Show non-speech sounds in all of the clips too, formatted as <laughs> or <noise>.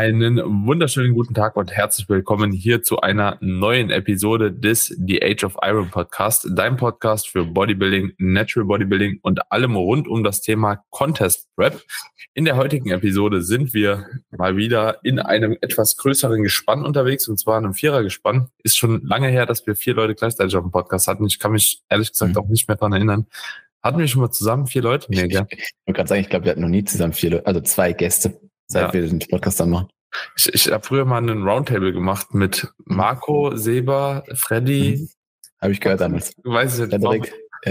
Einen wunderschönen guten Tag und herzlich willkommen hier zu einer neuen Episode des The Age of Iron Podcast, dein Podcast für Bodybuilding, Natural Bodybuilding und allem rund um das Thema Contest Prep. In der heutigen Episode sind wir mal wieder in einem etwas größeren Gespann unterwegs und zwar einem Vierergespann. Ist schon lange her, dass wir vier Leute gleichzeitig auf dem Podcast hatten. Ich kann mich ehrlich gesagt mhm. auch nicht mehr daran erinnern. Hatten wir schon mal zusammen vier Leute? Nee, gell? Ich, ich wollte gerade sagen, ich glaube, wir hatten noch nie zusammen vier Leute, also zwei Gäste seit ja. wir den Podcast dann machen. Ich, ich habe früher mal einen Roundtable gemacht mit Marco, Seba, Freddy. Mhm. Habe ich gehört damals. Weiß ich nicht. War,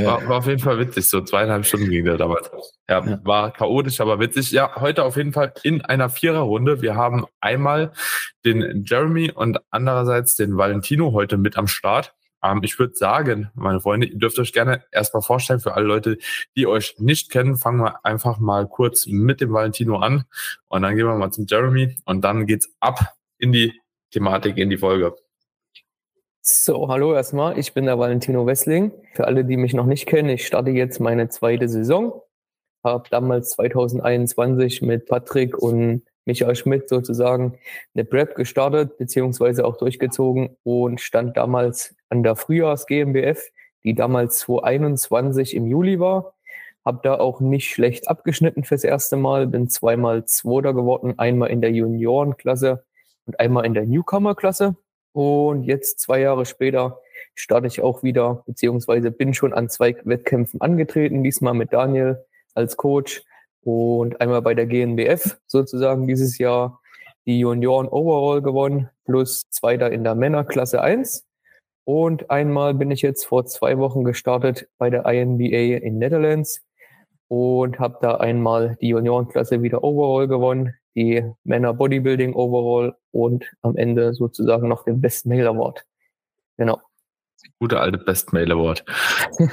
war, war, auf jeden Fall witzig. So zweieinhalb Stunden ging der damals. Ja, ja, war chaotisch, aber witzig. Ja, heute auf jeden Fall in einer Viererrunde. Wir haben einmal den Jeremy und andererseits den Valentino heute mit am Start. Ähm, ich würde sagen, meine Freunde, ihr dürft euch gerne erstmal vorstellen, für alle Leute, die euch nicht kennen, fangen wir einfach mal kurz mit dem Valentino an und dann gehen wir mal zum Jeremy und dann geht's ab in die Thematik, in die Folge. So, hallo erstmal, ich bin der Valentino Wessling. Für alle, die mich noch nicht kennen, ich starte jetzt meine zweite Saison. Habe damals 2021 mit Patrick und Michael Schmidt sozusagen eine Prep gestartet, beziehungsweise auch durchgezogen und stand damals an der Frühjahrs GmbF, die damals 2021 im Juli war. Habe da auch nicht schlecht abgeschnitten fürs erste Mal, bin zweimal Zweiter geworden, einmal in der Juniorenklasse und einmal in der Newcomer-Klasse. Und jetzt zwei Jahre später starte ich auch wieder, beziehungsweise bin schon an zwei Wettkämpfen angetreten, diesmal mit Daniel als Coach und einmal bei der GNBF sozusagen dieses Jahr die Junioren Overall gewonnen, plus Zweiter in der Männerklasse 1. Und einmal bin ich jetzt vor zwei Wochen gestartet bei der INBA in Netherlands und habe da einmal die Juniorenklasse wieder Overall gewonnen, die Männer Bodybuilding Overall und am Ende sozusagen noch den Best Male Award. Genau. Gute alte Best Mail Award.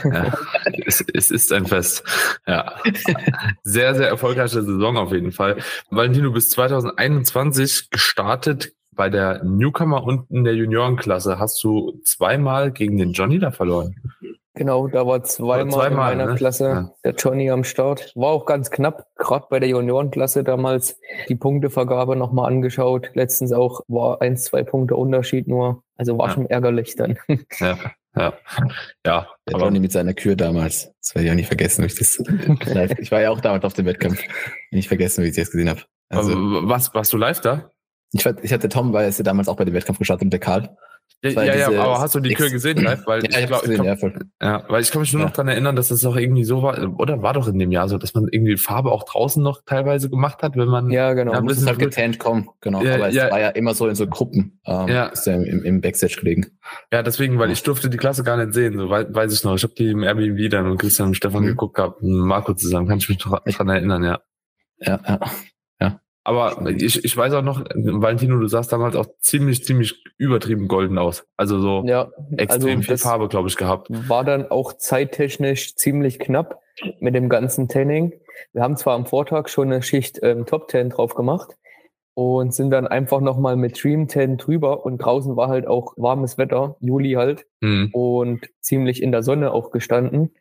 ja, <laughs> es, es, ist ein Fest. Ja. Sehr, sehr erfolgreiche Saison auf jeden Fall. Valentino, bis 2021 gestartet bei der Newcomer und in der Juniorenklasse. Hast du zweimal gegen den Johnny da verloren? Genau, da war zweimal, zweimal in meiner ne? Klasse ja. der Johnny am Start. War auch ganz knapp, gerade bei der Juniorenklasse damals die Punktevergabe nochmal angeschaut. Letztens auch war eins, zwei Punkte Unterschied nur. Also war ja. schon ärgerlich dann. <laughs> Ja, ja. ja der Johnny mit seiner Kür damals. Das werde ich auch nicht vergessen, wie ich das Ich war ja auch damals auf dem Wettkampf. Nicht vergessen, wie ich das gesehen habe. Also, was, warst du live da? Ich, ich hatte Tom, weil er ist ja damals auch bei dem Wettkampf gestartet mit der Karl. Ja, ja, ja, aber hast du die Kür gesehen live? Weil ja, ich, glaub, gesehen, ich, kann, ja, weil ich kann mich nur noch daran erinnern, dass das auch irgendwie so war, oder war doch in dem Jahr so, dass man irgendwie Farbe auch draußen noch teilweise gemacht hat, wenn man. Ja, genau. Ja, muss halt getannt kommen, genau. Ja, aber es war ja immer so in so Gruppen, ähm, ja. ist ja im, im Backstage gelegen. Ja, deswegen, weil ich durfte die Klasse gar nicht sehen, so weiß, ich noch. Ich habe die im Airbnb dann und Christian und Stefan mhm. geguckt gehabt, Marco zusammen, kann ich mich daran erinnern, ja. Ja, ja. Aber ich, ich weiß auch noch, Valentino, du sahst damals auch ziemlich, ziemlich übertrieben golden aus. Also so ja, extrem also viel Farbe, glaube ich, gehabt. War dann auch zeittechnisch ziemlich knapp mit dem ganzen Tanning. Wir haben zwar am Vortag schon eine Schicht ähm, Top 10 drauf gemacht und sind dann einfach nochmal mit Dream 10 drüber und draußen war halt auch warmes Wetter, Juli halt, mhm. und ziemlich in der Sonne auch gestanden.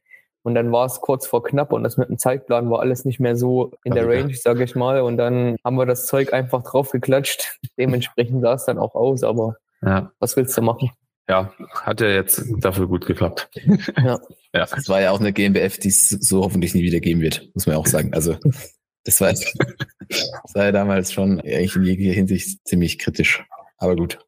Und dann war es kurz vor knapp und das mit dem Zeitplan war alles nicht mehr so in der Range, sage ich mal. Und dann haben wir das Zeug einfach drauf geklatscht. <laughs> Dementsprechend sah es dann auch aus, aber ja. was willst du machen? Ja, hat ja jetzt dafür gut geklappt. <laughs> Ja. ja. Das war ja auch eine GmbF, die es so hoffentlich nie wieder geben wird, muss man auch sagen. Also das war, das war ja damals schon eigentlich in jeglicher Hinsicht ziemlich kritisch. Aber gut.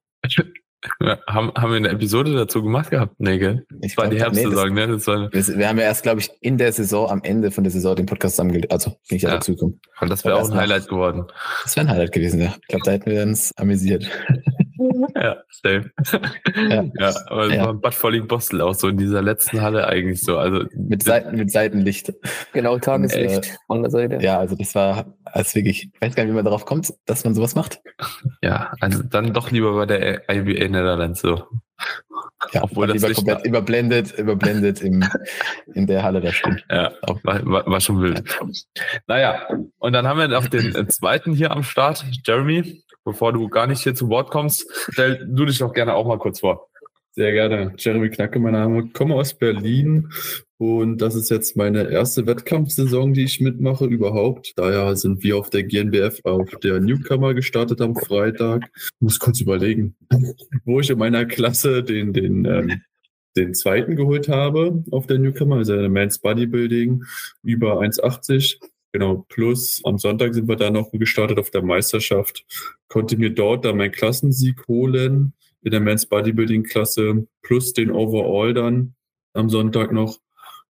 Haben, haben wir eine Episode dazu gemacht gehabt? Nee, gell? Ich war die Herbstsaison, nee, ne? Das war wir, haben ja erst, glaube ich, in der Saison, am Ende von der Saison den Podcast zusammengelegt. Also bin ich ja dazu gekommen. Und das wäre auch ein Highlight geworden. Das wäre ein Highlight gewesen, ja. Ich glaube, da hätten wir uns amüsiert. Ja, same. Ja, <laughs> ja aber ja. war Bad Volling Bostel auch so in dieser letzten Halle eigentlich so. Also mit, Seiten, mit Seitenlicht. Genau, Tageslicht äh, von der Seite. Ja, also das war als wirklich, ich weiß gar nicht, wie man darauf kommt, dass man sowas macht. Ja, also dann doch lieber bei der IBA Netherlands so. Ja, obwohl das lieber komplett überblendet, überblendet im, in der Halle da stehen. Ja, war, war schon wild. Naja, und dann haben wir noch den zweiten hier am Start, Jeremy bevor du gar nicht hier zu Wort kommst, stell du dich doch gerne auch mal kurz vor. Sehr gerne. Jeremy Knacke, mein Name. Komme aus Berlin Und das ist jetzt meine erste Wettkampfsaison, die ich mitmache überhaupt. Daher sind wir auf der GNBF auf der Newcomer gestartet am Freitag. Ich muss kurz überlegen, wo ich in meiner Klasse den, den, ähm, den zweiten geholt habe auf der Newcomer, also der Men's Bodybuilding über 1,80. Genau, plus am Sonntag sind wir da noch gestartet auf der Meisterschaft. Konnte mir dort dann meinen Klassensieg holen in der Men's Bodybuilding Klasse plus den Overall dann am Sonntag noch.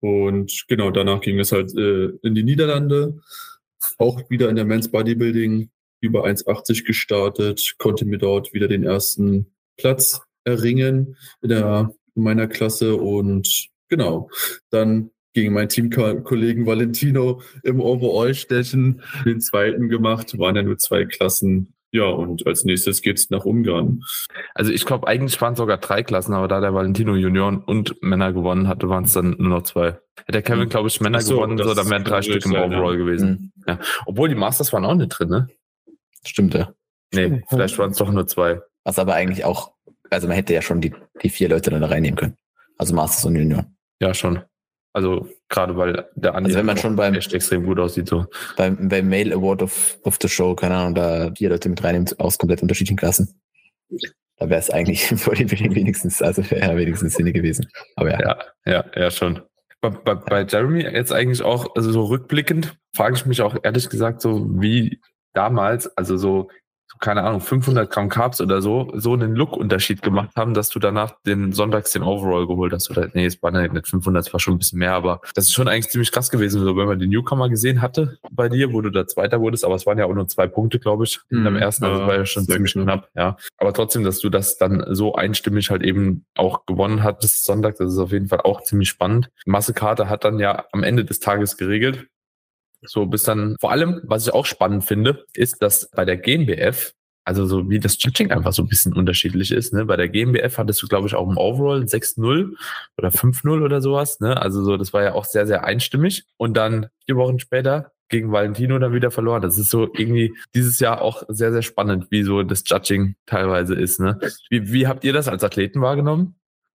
Und genau, danach ging es halt äh, in die Niederlande. Auch wieder in der Men's Bodybuilding über 1,80 gestartet, konnte mir dort wieder den ersten Platz erringen in, der, in meiner Klasse und genau, dann gegen meinen Teamkollegen Valentino im Overall stechen, den zweiten gemacht, waren ja nur zwei Klassen ja, und als nächstes geht's nach Ungarn. Also ich glaube, eigentlich waren es sogar drei Klassen, aber da der Valentino Junioren und Männer gewonnen hatte, waren es dann nur noch zwei. Hätte der Kevin, hm. glaube ich, Männer so, gewonnen, so, dann wären drei Stück im Overall ja. gewesen. Mhm. Ja. Obwohl die Masters waren auch nicht drin, ne? Stimmt, ja. Nee, vielleicht waren es doch nur zwei. Was aber eigentlich auch, also man hätte ja schon die, die vier Leute dann da reinnehmen können. Also Masters und Junior. Ja, schon. Also gerade weil der Andi also wenn man schon beim, echt extrem gut aussieht. So. Beim, beim Mail Award of, of the Show, keine Ahnung, da vier Leute mit reinnimmt aus komplett unterschiedlichen Klassen. Da wäre es eigentlich <laughs> vor den wenigstens, also wäre wenigstens Sinne gewesen. Aber ja. Ja, ja, ja schon. Bei, bei, bei Jeremy jetzt eigentlich auch, also so rückblickend, frage ich mich auch ehrlich gesagt so, wie damals, also so keine Ahnung, 500 Gramm Carbs oder so, so einen Look-Unterschied gemacht haben, dass du danach den Sonntags den Overall geholt hast. Oder, nee, es war nicht 500, es war schon ein bisschen mehr, aber das ist schon eigentlich ziemlich krass gewesen, so, wenn man den Newcomer gesehen hatte bei dir, wo du da Zweiter wurdest, aber es waren ja auch nur zwei Punkte, glaube ich, in dem mhm. ersten, also war ja schon ziemlich knapp, ja. Aber trotzdem, dass du das dann so einstimmig halt eben auch gewonnen hattest Sonntag, das ist auf jeden Fall auch ziemlich spannend. Massekarte hat dann ja am Ende des Tages geregelt. So bis dann, vor allem, was ich auch spannend finde, ist, dass bei der GmbF, also so wie das Judging einfach so ein bisschen unterschiedlich ist, ne? Bei der GmbF hattest du, glaube ich, auch im Overall 6-0 oder 5-0 oder sowas, ne? Also so, das war ja auch sehr, sehr einstimmig. Und dann vier Wochen später gegen Valentino dann wieder verloren. Das ist so irgendwie dieses Jahr auch sehr, sehr spannend, wie so das Judging teilweise ist, ne? Wie, wie habt ihr das als Athleten wahrgenommen?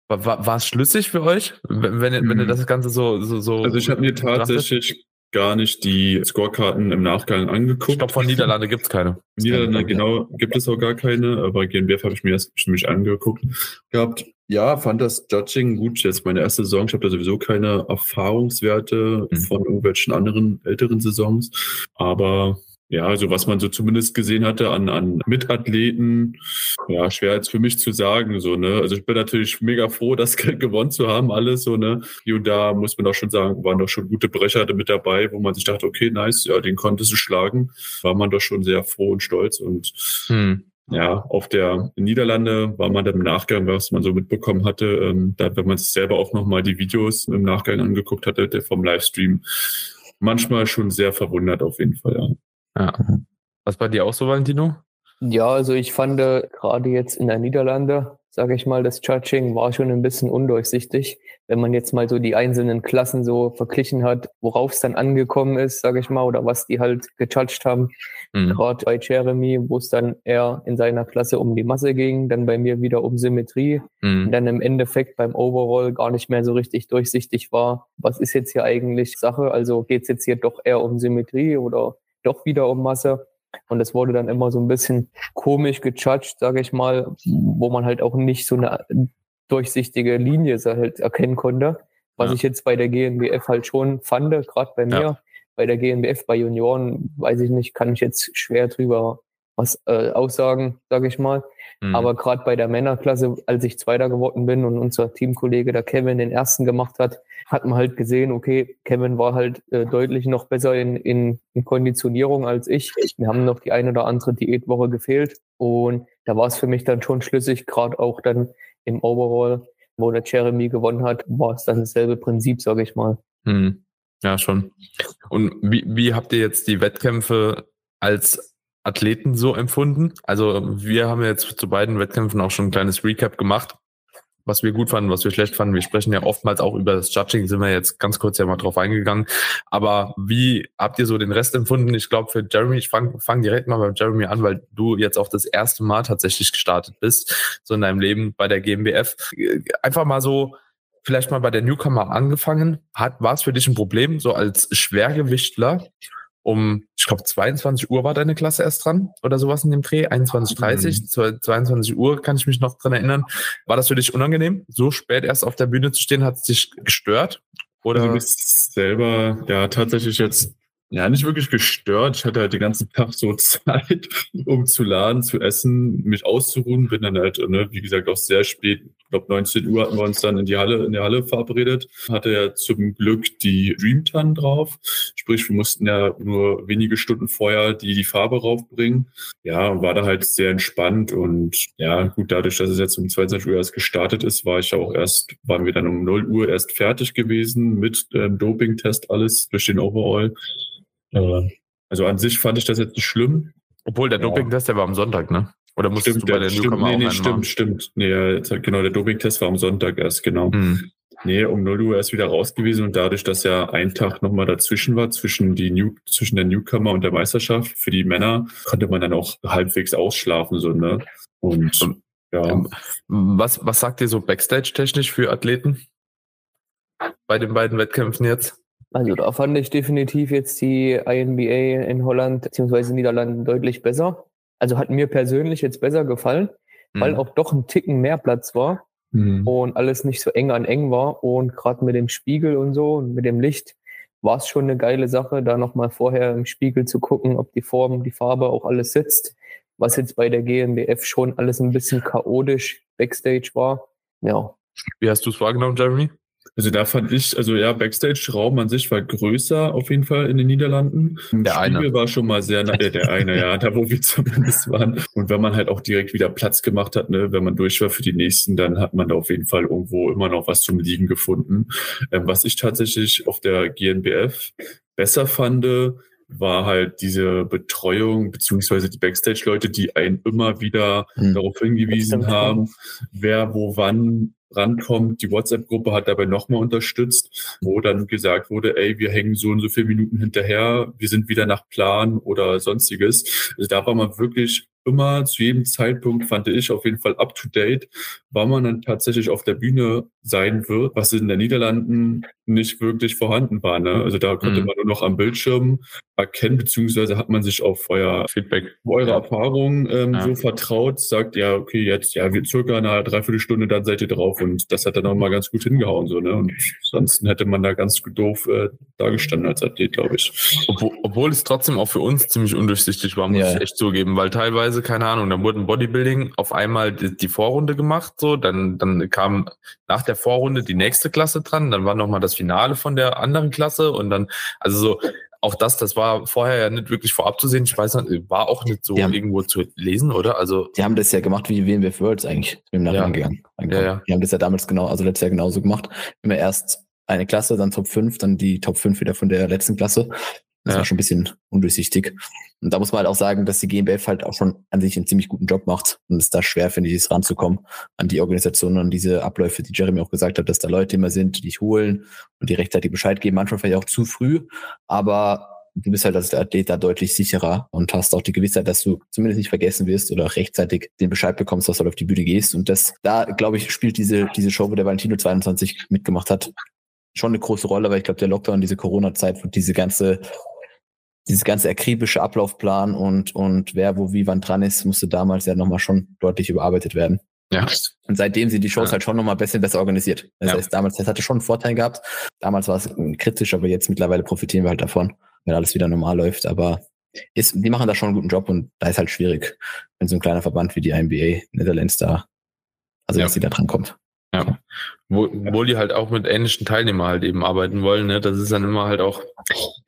War, war, war es schlüssig für euch, wenn, wenn, wenn ihr mhm. das Ganze so, so, so. Also ich habe mir tatsächlich gar nicht die Scorekarten im Nachgang angeguckt. Ich glaube, von <laughs> Niederlande gibt's keine. Niederlande, genau, gibt es auch gar keine, aber GNBF habe ich mir erst mich angeguckt gehabt. Ja, fand das Judging gut. Jetzt meine erste Saison. Ich habe da sowieso keine Erfahrungswerte mhm. von irgendwelchen anderen älteren Saisons. Aber ja, also was man so zumindest gesehen hatte an, an Mitathleten, ja, schwer jetzt für mich zu sagen, so, ne. Also ich bin natürlich mega froh, das gewonnen zu haben, alles, so, ne. Hier und da muss man auch schon sagen, waren doch schon gute Brecher mit dabei, wo man sich dachte, okay, nice, ja, den konntest du schlagen. War man doch schon sehr froh und stolz und, hm. Ja, auf der Niederlande war man dann im Nachgang, was man so mitbekommen hatte, ähm, da, wenn man sich selber auch nochmal die Videos im Nachgang angeguckt hatte, der vom Livestream, manchmal schon sehr verwundert auf jeden Fall, ja. Ja. Was bei dir auch so, Valentino? Ja, also ich fand äh, gerade jetzt in der Niederlande, sage ich mal, das Judging war schon ein bisschen undurchsichtig. Wenn man jetzt mal so die einzelnen Klassen so verglichen hat, worauf es dann angekommen ist, sage ich mal, oder was die halt gejudged haben. Mhm. Gerade bei Jeremy, wo es dann eher in seiner Klasse um die Masse ging, dann bei mir wieder um Symmetrie. Mhm. Und dann im Endeffekt beim Overall gar nicht mehr so richtig durchsichtig war, was ist jetzt hier eigentlich Sache? Also geht es jetzt hier doch eher um Symmetrie oder doch wieder um Masse. Und es wurde dann immer so ein bisschen komisch gejudged, sage ich mal, wo man halt auch nicht so eine durchsichtige Linie halt erkennen konnte. Was ja. ich jetzt bei der GNBF halt schon fand, gerade bei mir. Ja. Bei der GNBF, bei Junioren, weiß ich nicht, kann ich jetzt schwer drüber was äh, aussagen, sage ich mal. Mhm. Aber gerade bei der Männerklasse, als ich Zweiter geworden bin und unser Teamkollege, der Kevin, den ersten gemacht hat, hat man halt gesehen, okay, Kevin war halt äh, deutlich noch besser in, in, in Konditionierung als ich. Wir haben noch die eine oder andere Diätwoche gefehlt. Und da war es für mich dann schon schlüssig, gerade auch dann im Overall, wo der Jeremy gewonnen hat, war es dann dasselbe Prinzip, sage ich mal. Mhm. Ja, schon. Und wie, wie habt ihr jetzt die Wettkämpfe als Athleten so empfunden? Also wir haben jetzt zu beiden Wettkämpfen auch schon ein kleines Recap gemacht, was wir gut fanden, was wir schlecht fanden. Wir sprechen ja oftmals auch über das Judging, sind wir jetzt ganz kurz ja mal drauf eingegangen. Aber wie habt ihr so den Rest empfunden? Ich glaube für Jeremy, ich fange fang direkt mal bei Jeremy an, weil du jetzt auch das erste Mal tatsächlich gestartet bist, so in deinem Leben bei der GmbF. Einfach mal so, vielleicht mal bei der Newcomer angefangen. Hat, war es für dich ein Problem, so als Schwergewichtler um, ich glaube, 22 Uhr war deine Klasse erst dran oder sowas in dem Dreh, 21.30 mhm. 22 Uhr kann ich mich noch dran erinnern. War das für dich unangenehm, so spät erst auf der Bühne zu stehen? Hat es dich gestört? Oder? Also du bist selber, ja, tatsächlich jetzt ja, nicht wirklich gestört. Ich hatte halt den ganzen Tag so <laughs> Zeit, um zu laden, zu essen, mich auszuruhen. Bin dann halt, ne, wie gesagt, auch sehr spät. Ich glaube, 19 Uhr hatten wir uns dann in die Halle, in der Halle verabredet. Hatte ja zum Glück die Dreamtan drauf. Sprich, wir mussten ja nur wenige Stunden vorher die, die Farbe raufbringen. Ja, war da halt sehr entspannt und ja, gut, dadurch, dass es jetzt um 22 Uhr erst gestartet ist, war ich ja auch erst, waren wir dann um 0 Uhr erst fertig gewesen mit ähm, Doping-Test alles durch den Overall. Also an sich fand ich das jetzt nicht schlimm. Obwohl der Doping-Test, der war am Sonntag, ne? Oder musstest stimmt, du bei der, der Newcomer stimmt, nee, nee, stimmt, stimmt. Nee, genau, der Doping-Test war am Sonntag erst, genau. Mhm. Nee, um 0 Uhr erst wieder raus gewesen und dadurch, dass ja ein Tag nochmal dazwischen war, zwischen, die New, zwischen der Newcomer und der Meisterschaft für die Männer, konnte man dann auch halbwegs ausschlafen, so, ne? Und, ja. Ähm, was, was sagt ihr so Backstage-technisch für Athleten? Bei den beiden Wettkämpfen jetzt? Also da fand ich definitiv jetzt die INBA in Holland bzw. Niederlanden deutlich besser. Also hat mir persönlich jetzt besser gefallen, mhm. weil auch doch ein Ticken mehr Platz war mhm. und alles nicht so eng an eng war. Und gerade mit dem Spiegel und so und mit dem Licht war es schon eine geile Sache, da nochmal vorher im Spiegel zu gucken, ob die Form, die Farbe auch alles sitzt. Was jetzt bei der GmbF schon alles ein bisschen chaotisch backstage war. Ja. Wie hast du es wahrgenommen, Jeremy? Also da fand ich, also ja, Backstage-Raum an sich war größer auf jeden Fall in den Niederlanden. Der Spiegel eine. war schon mal sehr, äh, der eine, ja, da wo wir <laughs> zumindest waren. Und wenn man halt auch direkt wieder Platz gemacht hat, ne, wenn man durch war für die nächsten, dann hat man da auf jeden Fall irgendwo immer noch was zum Liegen gefunden. Ähm, was ich tatsächlich auf der GNBF besser fand, war halt diese Betreuung beziehungsweise die Backstage-Leute, die einen immer wieder mhm. darauf hingewiesen haben, wer wo wann rankommt. Die WhatsApp-Gruppe hat dabei nochmal unterstützt, wo dann gesagt wurde, ey, wir hängen so und so viele Minuten hinterher, wir sind wieder nach Plan oder sonstiges. Also da war man wirklich immer zu jedem Zeitpunkt, fand ich auf jeden Fall up to date, wann man dann tatsächlich auf der Bühne sein wird, was in den Niederlanden nicht wirklich vorhanden war. Ne? Also da konnte mhm. man nur noch am Bildschirm erkennen, beziehungsweise hat man sich auf euer Feedback, eure ja. Erfahrungen ähm, ja. so vertraut, sagt, ja, okay, jetzt, ja, wir circa eine Dreiviertelstunde, dann seid ihr drauf und das hat dann auch mal ganz gut hingehauen, so, ne? Und ansonsten hätte man da ganz doof äh, dagestanden als Athlet, glaube ich. Obwohl, obwohl es trotzdem auch für uns ziemlich undurchsichtig war, muss ja. ich echt zugeben, weil teilweise, keine Ahnung, dann wurden Bodybuilding auf einmal die, die Vorrunde gemacht, so, dann, dann kam nach der Vorrunde die nächste Klasse dran, dann war nochmal das Finale von der anderen Klasse und dann, also so, auch das, das war vorher ja nicht wirklich vorab zu sehen. Ich weiß nicht, war auch nicht so haben, irgendwo zu lesen, oder? Also die haben das ja gemacht wie WNBF Worlds eigentlich, im Nachhinein ja. gegangen. Ja, ja. Die haben das ja damals genau, also letztes Jahr genauso gemacht. Immer erst eine Klasse, dann Top 5, dann die Top 5 wieder von der letzten Klasse. Das ja. war schon ein bisschen undurchsichtig. Und da muss man halt auch sagen, dass die GmbF halt auch schon an sich einen ziemlich guten Job macht. Und es da schwer, finde ich, ist ranzukommen an die Organisation, an diese Abläufe, die Jeremy auch gesagt hat, dass da Leute immer sind, die dich holen und die rechtzeitig Bescheid geben. Manchmal vielleicht auch zu früh, aber du bist halt als Athlet da deutlich sicherer und hast auch die Gewissheit, dass du zumindest nicht vergessen wirst oder rechtzeitig den Bescheid bekommst, dass du auf die Bühne gehst. Und das, da, glaube ich, spielt diese, diese Show, wo der Valentino 22 mitgemacht hat, schon eine große Rolle, weil ich glaube, der Lockdown, diese Corona-Zeit, diese ganze dieses ganze akribische Ablaufplan und, und wer wo wie wann dran ist, musste damals ja nochmal schon deutlich überarbeitet werden. Ja. Und seitdem sind die Shows ja. halt schon nochmal ein bisschen besser organisiert. Das ja. heißt, damals, das hatte schon einen Vorteil gehabt. Damals war es kritisch, aber jetzt mittlerweile profitieren wir halt davon, wenn alles wieder normal läuft. Aber ist, die machen da schon einen guten Job und da ist halt schwierig, wenn so ein kleiner Verband wie die NBA Netherlands da, also ja. dass sie da dran kommt. Ja. Wo, obwohl die halt auch mit ähnlichen Teilnehmern halt eben arbeiten wollen, ne? Das ist dann immer halt auch,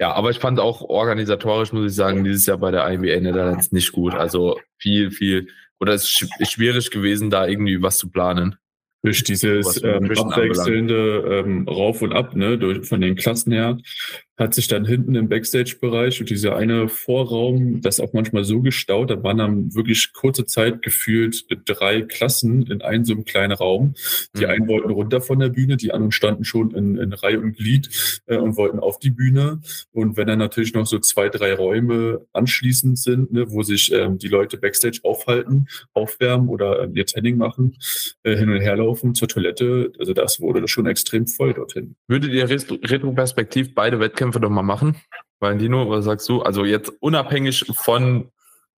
ja, aber ich fand auch organisatorisch, muss ich sagen, dieses Jahr bei der IBA Netherlands nicht gut. Also viel, viel, oder es ist schwierig gewesen, da irgendwie was zu planen. Durch dieses ähm, abwechselnde ähm, Rauf und Ab, ne, durch, von den Klassen her, hat sich dann hinten im Backstage-Bereich und dieser eine Vorraum, das auch manchmal so gestaut, da waren dann wirklich kurze Zeit gefühlt drei Klassen in einem so einem kleinen Raum. Die mhm. einen wollten runter von der Bühne, die anderen standen schon in, in Reihe und Glied äh, und wollten auf die Bühne. Und wenn dann natürlich noch so zwei, drei Räume anschließend sind, ne, wo sich ähm, die Leute Backstage aufhalten, aufwärmen oder äh, ihr Tanning machen, äh, hin und her laufen zur Toilette, also das wurde schon extrem voll dorthin. Würdet ihr retroperspektiv beide Wettkämpfe doch mal machen? Valentino, was sagst du? Also jetzt unabhängig von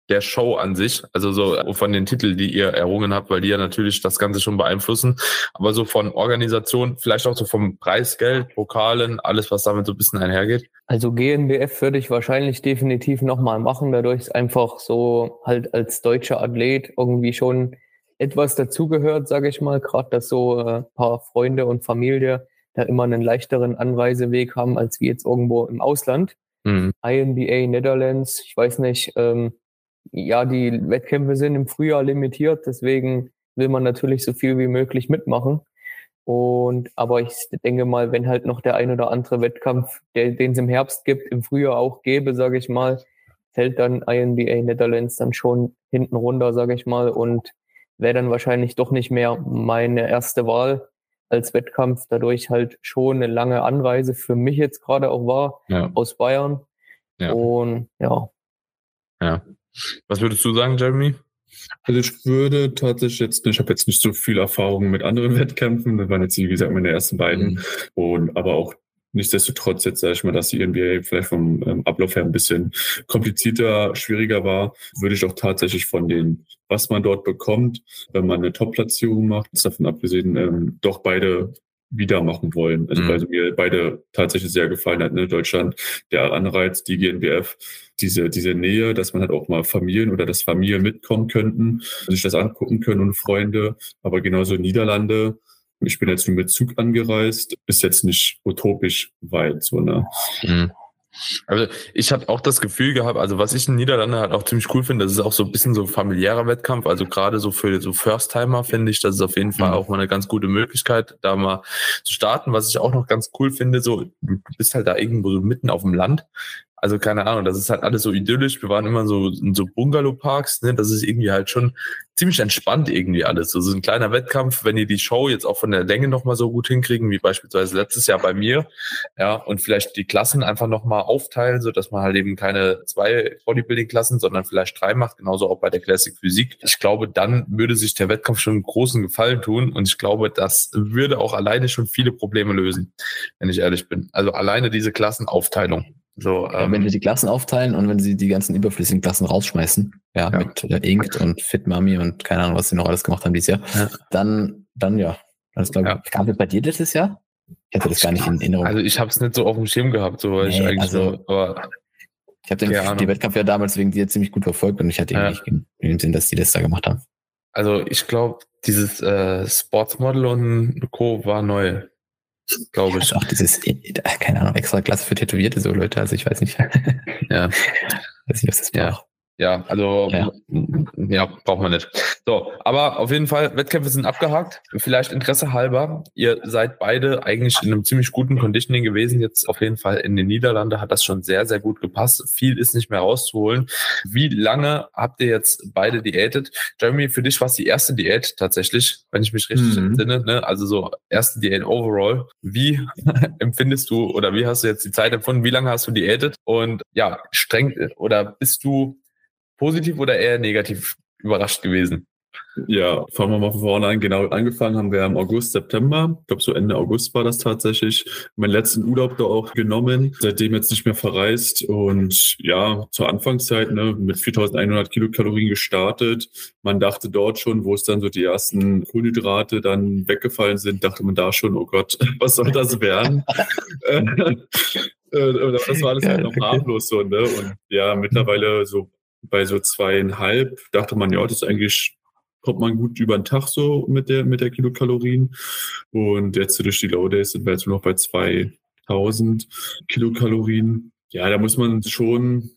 der Show an sich, also so von den Titeln, die ihr errungen habt, weil die ja natürlich das Ganze schon beeinflussen, aber so von Organisation, vielleicht auch so vom Preisgeld, Pokalen, alles, was damit so ein bisschen einhergeht. Also GNBF würde ich wahrscheinlich definitiv nochmal machen, dadurch einfach so halt als deutscher Athlet irgendwie schon etwas dazugehört, sage ich mal, gerade dass so ein äh, paar Freunde und Familie da immer einen leichteren Anreiseweg haben als wie jetzt irgendwo im Ausland. Mhm. INBA Netherlands, ich weiß nicht, ähm, ja, die Wettkämpfe sind im Frühjahr limitiert, deswegen will man natürlich so viel wie möglich mitmachen. Und aber ich denke mal, wenn halt noch der ein oder andere Wettkampf, den es im Herbst gibt, im Frühjahr auch gäbe, sage ich mal, fällt dann INBA Netherlands dann schon hinten runter, sage ich mal, und wäre dann wahrscheinlich doch nicht mehr meine erste Wahl als Wettkampf, dadurch halt schon eine lange Anreise für mich jetzt gerade auch war ja. aus Bayern. Ja. Und ja. Ja. Was würdest du sagen, Jeremy? Also ich würde tatsächlich jetzt, ich habe jetzt nicht so viel Erfahrung mit anderen <laughs> Wettkämpfen, das waren jetzt wie gesagt meine ersten beiden mhm. und aber auch Nichtsdestotrotz jetzt sage ich mal, dass die NBA vielleicht vom ähm, Ablauf her ein bisschen komplizierter, schwieriger war, würde ich auch tatsächlich von den, was man dort bekommt, wenn man eine Top-Platzierung macht, ist davon abgesehen, ähm, doch beide wieder machen wollen. Also mhm. weil mir beide tatsächlich sehr gefallen hat. Ne? Deutschland, der Anreiz, die GNBF, diese, diese Nähe, dass man halt auch mal Familien oder dass Familien mitkommen könnten, sich das angucken können und Freunde. Aber genauso Niederlande, ich bin jetzt nur mit Zug angereist, ist jetzt nicht utopisch weit, so, ne? Mhm. Also ich habe auch das Gefühl gehabt, also was ich in Niederlande halt auch ziemlich cool finde, das ist auch so ein bisschen so familiärer Wettkampf. Also gerade so für so First-Timer finde ich, das ist auf jeden Fall mhm. auch mal eine ganz gute Möglichkeit, da mal zu starten. Was ich auch noch ganz cool finde, so du bist halt da irgendwo so mitten auf dem Land. Also keine Ahnung, das ist halt alles so idyllisch. Wir waren immer so in so Bungalow-Parks, ne? Das ist irgendwie halt schon ziemlich entspannt irgendwie alles. Also ein kleiner Wettkampf, wenn die die Show jetzt auch von der Länge nochmal so gut hinkriegen, wie beispielsweise letztes Jahr bei mir, ja, und vielleicht die Klassen einfach nochmal aufteilen, so dass man halt eben keine zwei Bodybuilding-Klassen, sondern vielleicht drei macht, genauso auch bei der Classic Physik. Ich glaube, dann würde sich der Wettkampf schon einen großen Gefallen tun und ich glaube, das würde auch alleine schon viele Probleme lösen, wenn ich ehrlich bin. Also alleine diese Klassenaufteilung. So, ähm, wenn wir die Klassen aufteilen und wenn sie die ganzen überflüssigen Klassen rausschmeißen, ja, ja. mit äh, Inkt und Fit Mami und keine Ahnung, was sie noch alles gemacht haben dieses Jahr, ja. dann, dann ja. Das glaube ich, ja. gab es bei dir letztes Jahr? Ich hatte das gar nicht in Erinnerung. Also ich habe es nicht so auf dem Schirm gehabt, so weil nee, ich eigentlich also, so, aber ich habe den die Wettkampf ja damals wegen dir ziemlich gut verfolgt und ich hatte ja. nicht den Sinn, dass die das da gemacht haben. Also ich glaube, dieses äh, Sportsmodel und Co. war neu glaube ich. Auch dieses, keine Ahnung, extra Klasse für Tätowierte, so Leute, also ich weiß nicht. <laughs> ja. weiß nicht, was das braucht. Ja, also ja. ja, braucht man nicht. So, aber auf jeden Fall, Wettkämpfe sind abgehakt. Vielleicht Interesse halber. Ihr seid beide eigentlich in einem ziemlich guten Conditioning gewesen. Jetzt auf jeden Fall in den Niederlanden hat das schon sehr, sehr gut gepasst. Viel ist nicht mehr rauszuholen. Wie lange habt ihr jetzt beide diätet? Jeremy, für dich war es die erste Diät tatsächlich, wenn ich mich richtig mhm. entsinne. Ne? Also so erste Diät overall. Wie <laughs> empfindest du oder wie hast du jetzt die Zeit empfunden? Wie lange hast du diätet? Und ja, streng oder bist du positiv oder eher negativ überrascht gewesen? Ja, fangen wir mal von vorne an. Genau, angefangen haben wir im August, September. Ich glaube, so Ende August war das tatsächlich. Meinen letzten Urlaub da auch genommen. Seitdem jetzt nicht mehr verreist. Und ja, zur Anfangszeit ne, mit 4100 Kilokalorien gestartet. Man dachte dort schon, wo es dann so die ersten Kohlenhydrate dann weggefallen sind, dachte man da schon, oh Gott, <laughs> was soll das werden? <laughs> Äh, das war alles ja, noch <laughs> harmlos so, ne? Und ja, mittlerweile so bei so zweieinhalb dachte man, ja, das ist eigentlich, kommt man gut über den Tag so mit der, mit der Kilokalorien. Und jetzt durch die Low Days sind wir jetzt nur noch bei 2000 Kilokalorien. Ja, da muss man schon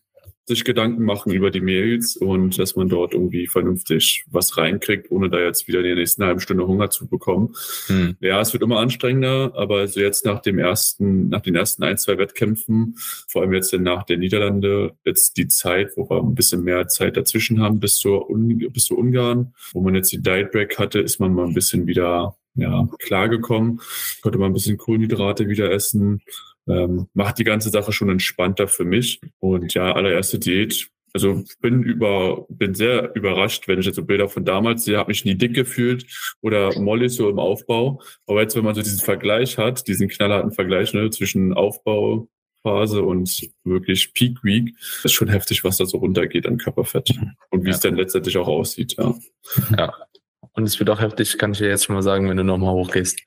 sich Gedanken machen über die Mails und dass man dort irgendwie vernünftig was reinkriegt, ohne da jetzt wieder in der nächsten halben Stunde Hunger zu bekommen. Hm. Ja, es wird immer anstrengender, aber also jetzt nach dem ersten, nach den ersten ein, zwei Wettkämpfen, vor allem jetzt nach der Niederlande, jetzt die Zeit, wo wir ein bisschen mehr Zeit dazwischen haben bis zur, bis zur Ungarn, wo man jetzt die Diet Break hatte, ist man mal ein bisschen wieder ja, klargekommen, konnte mal ein bisschen Kohlenhydrate wieder essen, ähm, macht die ganze Sache schon entspannter für mich. Und ja, allererste Diät. Also bin über, bin sehr überrascht, wenn ich jetzt so Bilder von damals sehe, habe mich nie dick gefühlt oder Molly so im Aufbau. Aber jetzt, wenn man so diesen Vergleich hat, diesen knallharten Vergleich ne, zwischen Aufbauphase und wirklich Peak Week, ist schon heftig, was da so runtergeht an Körperfett und wie ja. es dann letztendlich auch aussieht. Ja. ja. Und es wird auch heftig, kann ich dir jetzt schon mal sagen, wenn du nochmal hochgehst.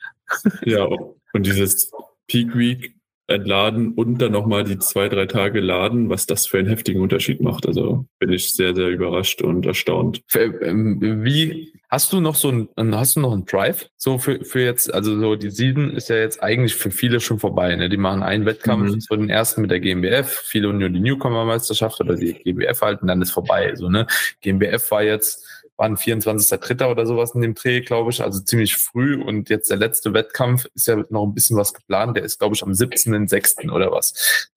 ja, und dieses Peak Week entladen und dann nochmal die zwei, drei Tage laden, was das für einen heftigen Unterschied macht. Also bin ich sehr, sehr überrascht und erstaunt. Ähm, wie hast du noch so ein, hast du noch einen Drive? So für, für jetzt, also so die Season ist ja jetzt eigentlich für viele schon vorbei. Ne? Die machen einen Wettkampf, mhm. so den ersten mit der GmbF, viele nur die Newcomer-Meisterschaft oder die GmbF halten, dann ist vorbei. So, ne? GmbF war jetzt waren 24.3. oder sowas in dem Dreh, glaube ich, also ziemlich früh. Und jetzt der letzte Wettkampf ist ja noch ein bisschen was geplant. Der ist, glaube ich, am 17.6. oder was.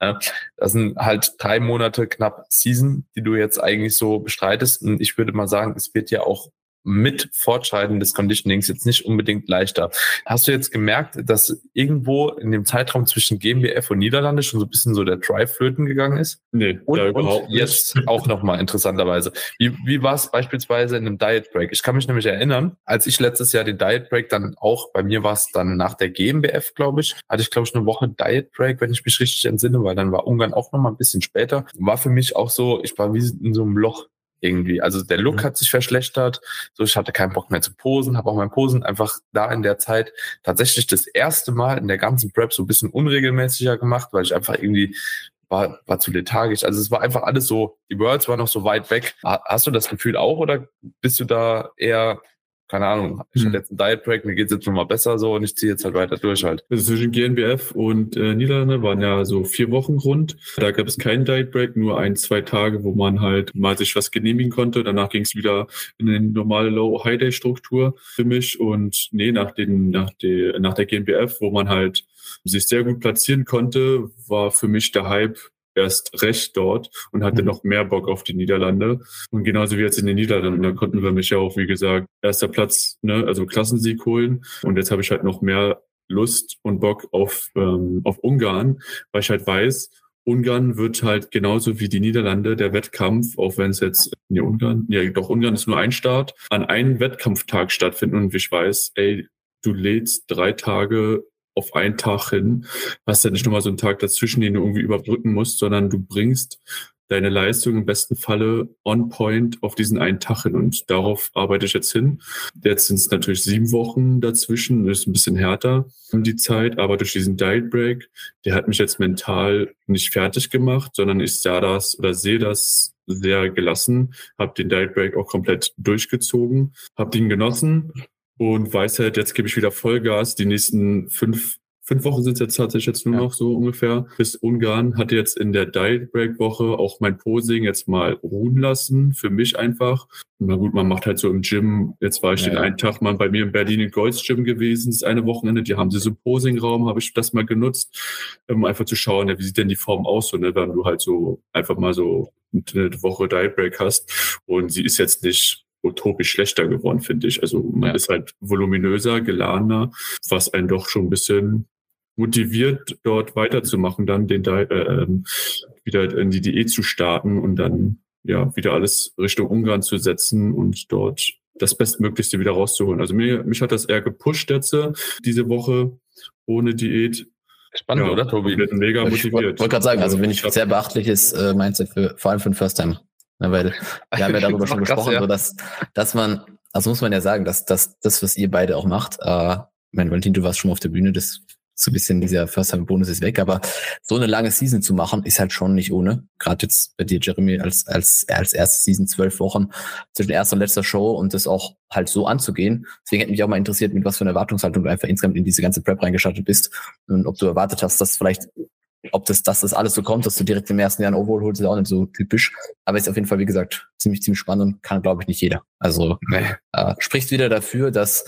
Das sind halt drei Monate knapp Season, die du jetzt eigentlich so bestreitest. Und ich würde mal sagen, es wird ja auch mit Fortschreiten des Conditionings jetzt nicht unbedingt leichter. Hast du jetzt gemerkt, dass irgendwo in dem Zeitraum zwischen GmbF und Niederlande schon so ein bisschen so der Drive flöten gegangen ist? Nee, und, da überhaupt und jetzt nicht. auch nochmal interessanterweise. Wie, wie war es beispielsweise in einem Diet Break? Ich kann mich nämlich erinnern, als ich letztes Jahr den Diet Break dann auch, bei mir war es dann nach der GmbF, glaube ich, hatte ich glaube ich eine Woche Diet Break, wenn ich mich richtig entsinne, weil dann war Ungarn auch nochmal ein bisschen später. War für mich auch so, ich war wie in so einem Loch irgendwie. Also der Look mhm. hat sich verschlechtert. So, ich hatte keinen Bock mehr zu posen, habe auch mein Posen einfach da in der Zeit tatsächlich das erste Mal in der ganzen Prep so ein bisschen unregelmäßiger gemacht, weil ich einfach irgendwie war, war zu lethargisch. Also es war einfach alles so, die Worlds waren noch so weit weg. Hast du das Gefühl auch oder bist du da eher keine Ahnung, ich hm. hatte jetzt einen Diet Break, mir geht's jetzt nochmal besser so und ich ziehe jetzt halt weiter durch halt. Also zwischen GNBF und äh, Niederlande waren ja so vier Wochen rund. Da gab es keinen Diet Break, nur ein, zwei Tage, wo man halt mal sich was genehmigen konnte. Danach ging es wieder in eine normale Low-High-Day-Struktur für mich und nee, nach den, nach der, nach der GNBF, wo man halt sich sehr gut platzieren konnte, war für mich der Hype erst recht dort und hatte mhm. noch mehr Bock auf die Niederlande. Und genauso wie jetzt in den Niederlanden, da konnten wir mich ja auch, wie gesagt, erster Platz, ne, also Klassensieg holen. Und jetzt habe ich halt noch mehr Lust und Bock auf, ähm, auf Ungarn, weil ich halt weiß, Ungarn wird halt genauso wie die Niederlande der Wettkampf, auch wenn es jetzt, nee, Ungarn, ja doch, Ungarn ist nur ein Start, an einem Wettkampftag stattfinden. Und ich weiß, ey, du lädst drei Tage auf einen Tag hin. Hast ja nicht nur mal so einen Tag dazwischen, den du irgendwie überbrücken musst, sondern du bringst deine Leistung im besten Falle on point auf diesen einen Tag hin. Und darauf arbeite ich jetzt hin. Jetzt sind es natürlich sieben Wochen dazwischen, ist ein bisschen härter die Zeit, aber durch diesen Diet Break, der hat mich jetzt mental nicht fertig gemacht, sondern ich sah das oder sehe das sehr gelassen, habe den Diet Break auch komplett durchgezogen, habe den genossen und weiß halt, jetzt gebe ich wieder Vollgas. Die nächsten fünf, fünf Wochen sind es jetzt tatsächlich jetzt nur ja. noch so ungefähr. Bis Ungarn hatte jetzt in der Diet Break Woche auch mein Posing jetzt mal ruhen lassen. Für mich einfach. Na gut, man macht halt so im Gym. Jetzt war ich ja, den ja. einen Tag mal bei mir in Berlin in Golds Gym gewesen. Das ist eine Wochenende. Die haben sie so einen Posing-Raum, habe ich das mal genutzt, um einfach zu schauen, wie sieht denn die Form aus, so, ne, wenn du halt so einfach mal so eine Woche Diet Break hast. Und sie ist jetzt nicht utopisch schlechter geworden, finde ich. Also man ja. ist halt voluminöser, geladener, was einen doch schon ein bisschen motiviert, dort weiterzumachen, dann den äh, ähm, wieder in die Diät zu starten und dann ja wieder alles Richtung Ungarn zu setzen und dort das Bestmöglichste wieder rauszuholen. Also mir, mich hat das eher gepusht jetzt diese Woche ohne Diät. Spannend, ja, oder Tobi? Mega motiviert. Ich wollte gerade sagen, also wenn ich sehr beachtliches äh, Mindset für, vor allem für den First Time. Ne, weil <laughs> wir haben ja darüber schon gesprochen, krass, ja. so dass, dass man, also muss man ja sagen, dass, dass das, was ihr beide auch macht, äh, mein Valentin, du warst schon mal auf der Bühne, das so ein bisschen dieser First-Time-Bonus ist weg, aber so eine lange Season zu machen, ist halt schon nicht ohne. Gerade jetzt bei dir, Jeremy, als, als, als erste Season zwölf Wochen zwischen erster und letzter Show und das auch halt so anzugehen. Deswegen hätte mich auch mal interessiert, mit was für einer Erwartungshaltung du einfach insgesamt in diese ganze Prep reingeschaltet bist und ob du erwartet hast, dass vielleicht ob das, dass das alles so kommt, dass du direkt im ersten Jahr ein Overall holst, ist auch nicht so typisch. Aber ist auf jeden Fall, wie gesagt, ziemlich, ziemlich spannend und kann, glaube ich, nicht jeder. Also nee. äh, spricht wieder dafür, dass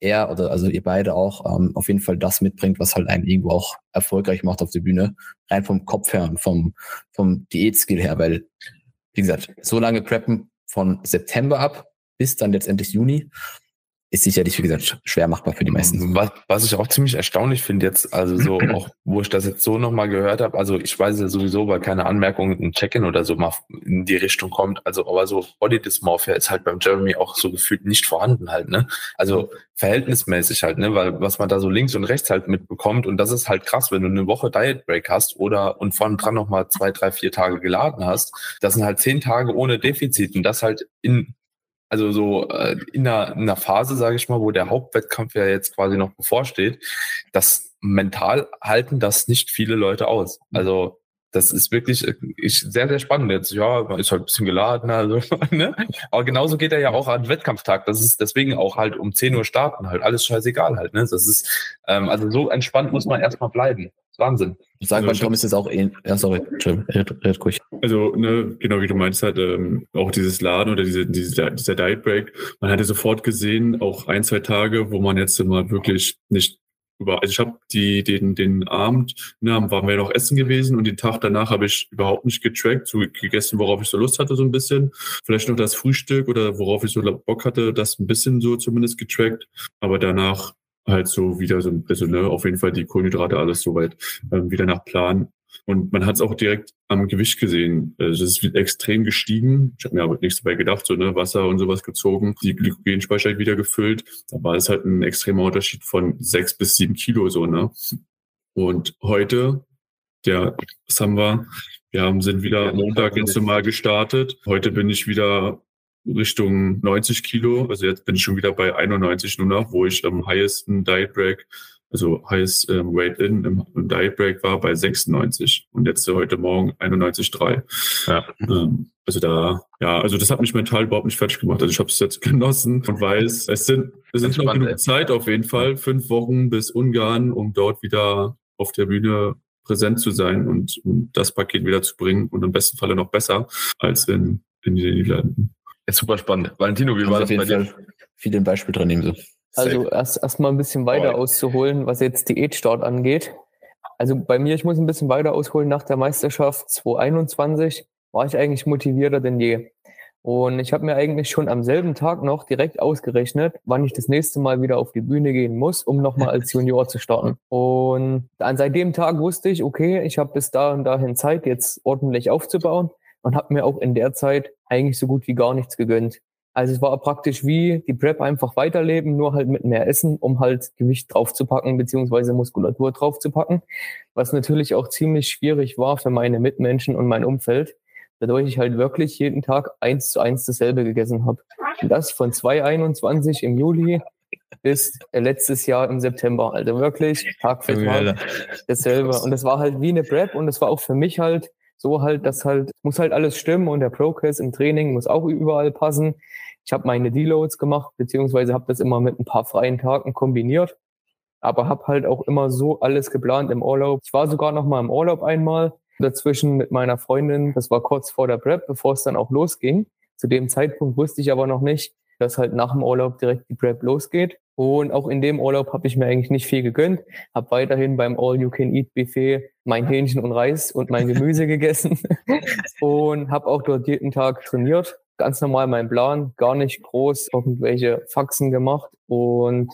er oder also ihr beide auch ähm, auf jeden Fall das mitbringt, was halt einen irgendwo auch erfolgreich macht auf der Bühne. Rein vom Kopf her und vom, vom Diätskill her, weil, wie gesagt, so lange preppen von September ab bis dann letztendlich Juni ist sicherlich, wie gesagt, schwer machbar für die meisten. Was, was ich auch ziemlich erstaunlich finde jetzt, also so <clears throat> auch, wo ich das jetzt so nochmal gehört habe, also ich weiß ja sowieso, weil keine Anmerkung, ein Check-in oder so mal in die Richtung kommt, also aber so Body Dysmorphia ist halt beim Jeremy auch so gefühlt nicht vorhanden halt, ne? Also verhältnismäßig halt, ne? Weil was man da so links und rechts halt mitbekommt und das ist halt krass, wenn du eine Woche Diet Break hast oder und vorn dran nochmal zwei, drei, vier Tage geladen hast, das sind halt zehn Tage ohne Defizit und das halt in also so äh, in, einer, in einer Phase, sage ich mal, wo der Hauptwettkampf ja jetzt quasi noch bevorsteht, das mental halten das nicht viele Leute aus. Also das ist wirklich äh, ich, sehr, sehr spannend jetzt. Ja, man ist halt ein bisschen geladen, also, <laughs> ne? Aber genauso geht er ja auch an Wettkampftag. Das ist deswegen auch halt um 10 Uhr starten, halt alles scheißegal halt, ne? Das ist, ähm, also so entspannt muss man erstmal bleiben. Wahnsinn. Also, bei Tom ist es auch eh, ja, sorry, red, red ruhig. Also, ne, genau wie du meinst, halt, ähm, auch dieses Laden oder diese, diese, dieser Diet Break, man hatte sofort gesehen, auch ein, zwei Tage, wo man jetzt mal wirklich nicht über, also ich habe die, den, den Abend, ne, waren wir noch essen gewesen und den Tag danach habe ich überhaupt nicht getrackt, so gegessen, worauf ich so Lust hatte, so ein bisschen. Vielleicht noch das Frühstück oder worauf ich so Bock hatte, das ein bisschen so zumindest getrackt. Aber danach halt so wieder so, also ne, auf jeden Fall die Kohlenhydrate alles soweit ähm, wieder nach Plan. Und man hat es auch direkt am Gewicht gesehen. Also es ist extrem gestiegen. Ich habe mir aber nichts dabei gedacht, so ne, Wasser und sowas gezogen, die Glykogenspeicher wieder gefüllt. Da war es halt ein extremer Unterschied von sechs bis sieben Kilo so, ne? Und heute, der Samba, wir haben, sind wieder Montag ganz normal gestartet. Heute bin ich wieder Richtung 90 Kilo. Also jetzt bin ich schon wieder bei 91 nur noch, wo ich am highest Diet Break, also highest ähm, Weight in im, im, Diet Break war bei 96 und jetzt heute Morgen 91,3. Ja. Ähm, also da, ja, also das hat mich mental überhaupt nicht fertig gemacht. Also ich habe es jetzt <laughs> genossen und weiß, es sind, es sind noch genug Zeit auf jeden Fall, fünf Wochen bis Ungarn, um dort wieder auf der Bühne präsent zu sein und um das Paket wieder zu bringen und im besten Falle noch besser als in, in den Niederlanden. Ist super spannend. Valentino, wie war das bei dir? Viel ein Beispiel dran nehmen. So. Also erst erstmal ein bisschen weiter oh. auszuholen, was jetzt Diätstart angeht. Also bei mir, ich muss ein bisschen weiter ausholen. Nach der Meisterschaft 2021 war ich eigentlich motivierter denn je. Und ich habe mir eigentlich schon am selben Tag noch direkt ausgerechnet, wann ich das nächste Mal wieder auf die Bühne gehen muss, um nochmal als <laughs> Junior zu starten. Und dann seit dem Tag wusste ich, okay, ich habe bis da und dahin Zeit, jetzt ordentlich aufzubauen und habe mir auch in der Zeit eigentlich so gut wie gar nichts gegönnt. Also es war praktisch wie die Prep einfach weiterleben, nur halt mit mehr Essen, um halt Gewicht draufzupacken, beziehungsweise Muskulatur draufzupacken, was natürlich auch ziemlich schwierig war für meine Mitmenschen und mein Umfeld, dadurch ich halt wirklich jeden Tag eins zu eins dasselbe gegessen habe. Und das von 2021 im Juli bis letztes Jahr im September. Also wirklich Tag für Tag dasselbe. Und das war halt wie eine Prep und das war auch für mich halt so halt, dass halt, muss halt alles stimmen und der Progress im Training muss auch überall passen. Ich habe meine Deloads gemacht, beziehungsweise habe das immer mit ein paar freien Tagen kombiniert, aber habe halt auch immer so alles geplant im Urlaub. Ich war sogar noch mal im Urlaub einmal dazwischen mit meiner Freundin. Das war kurz vor der Prep, bevor es dann auch losging. Zu dem Zeitpunkt wusste ich aber noch nicht, dass halt nach dem Urlaub direkt die Prep losgeht. Und auch in dem Urlaub habe ich mir eigentlich nicht viel gegönnt. Habe weiterhin beim All-You-Can-Eat-Buffet mein Hähnchen und Reis und mein Gemüse <laughs> gegessen und habe auch dort jeden Tag trainiert. Ganz normal mein Plan, gar nicht groß irgendwelche Faxen gemacht. Und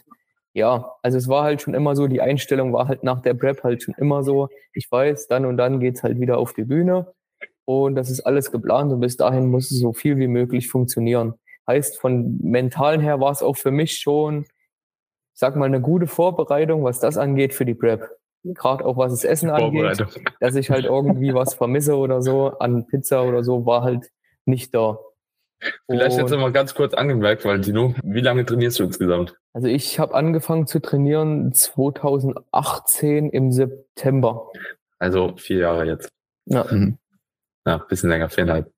ja, also es war halt schon immer so, die Einstellung war halt nach der Prep halt schon immer so, ich weiß, dann und dann geht's halt wieder auf die Bühne. Und das ist alles geplant und bis dahin muss es so viel wie möglich funktionieren. Heißt, von mentalen her war es auch für mich schon sag mal, eine gute Vorbereitung, was das angeht für die Prep. Gerade auch was das Essen angeht, dass ich halt irgendwie was vermisse oder so an Pizza oder so, war halt nicht da. Vielleicht jetzt nochmal ganz kurz angemerkt, Valentino, wie lange trainierst du insgesamt? Also ich habe angefangen zu trainieren 2018 im September. Also vier Jahre jetzt. Ja. Mhm. Ja, bisschen länger, viereinhalb.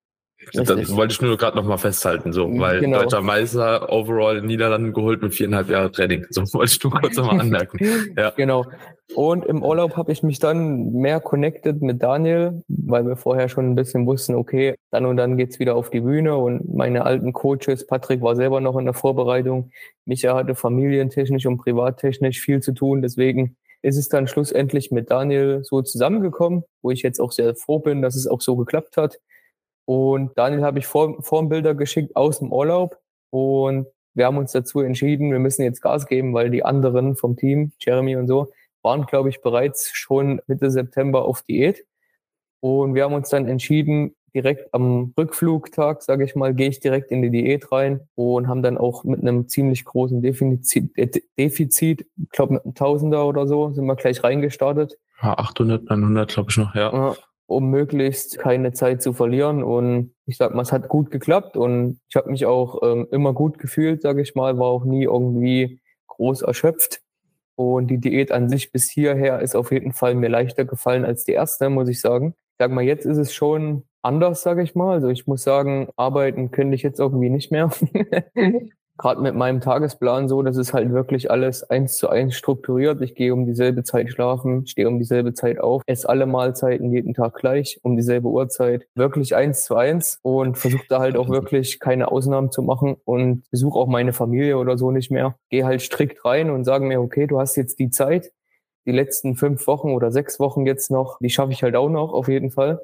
Das wollte ich nur gerade noch mal festhalten, so, weil genau. deutscher Meister overall in Niederlanden geholt mit viereinhalb Jahren Training. So <laughs> wollte ich nur kurz nochmal anmerken. Ja. Genau. Und im Urlaub habe ich mich dann mehr connected mit Daniel, weil wir vorher schon ein bisschen wussten, okay, dann und dann geht's wieder auf die Bühne und meine alten Coaches, Patrick war selber noch in der Vorbereitung, Micha hatte familientechnisch und privattechnisch viel zu tun, deswegen ist es dann schlussendlich mit Daniel so zusammengekommen, wo ich jetzt auch sehr froh bin, dass es auch so geklappt hat. Und Daniel habe ich Formbilder geschickt aus dem Urlaub und wir haben uns dazu entschieden, wir müssen jetzt Gas geben, weil die anderen vom Team, Jeremy und so, waren, glaube ich, bereits schon Mitte September auf Diät. Und wir haben uns dann entschieden, direkt am Rückflugtag, sage ich mal, gehe ich direkt in die Diät rein und haben dann auch mit einem ziemlich großen Defizit, Defizit ich glaube mit einem Tausender oder so, sind wir gleich reingestartet. Ja, 800, 900 glaube ich noch, ja um möglichst keine Zeit zu verlieren. Und ich sag mal, es hat gut geklappt und ich habe mich auch ähm, immer gut gefühlt, sage ich mal, war auch nie irgendwie groß erschöpft. Und die Diät an sich bis hierher ist auf jeden Fall mir leichter gefallen als die erste, muss ich sagen. Sag mal, jetzt ist es schon anders, sage ich mal. Also ich muss sagen, arbeiten könnte ich jetzt irgendwie nicht mehr. Gerade mit meinem Tagesplan so, das ist halt wirklich alles eins zu eins strukturiert. Ich gehe um dieselbe Zeit schlafen, stehe um dieselbe Zeit auf, esse alle Mahlzeiten jeden Tag gleich, um dieselbe Uhrzeit. Wirklich eins zu eins und versuche da halt auch wirklich keine Ausnahmen zu machen und besuche auch meine Familie oder so nicht mehr. Gehe halt strikt rein und sage mir, okay, du hast jetzt die Zeit, die letzten fünf Wochen oder sechs Wochen jetzt noch, die schaffe ich halt auch noch auf jeden Fall.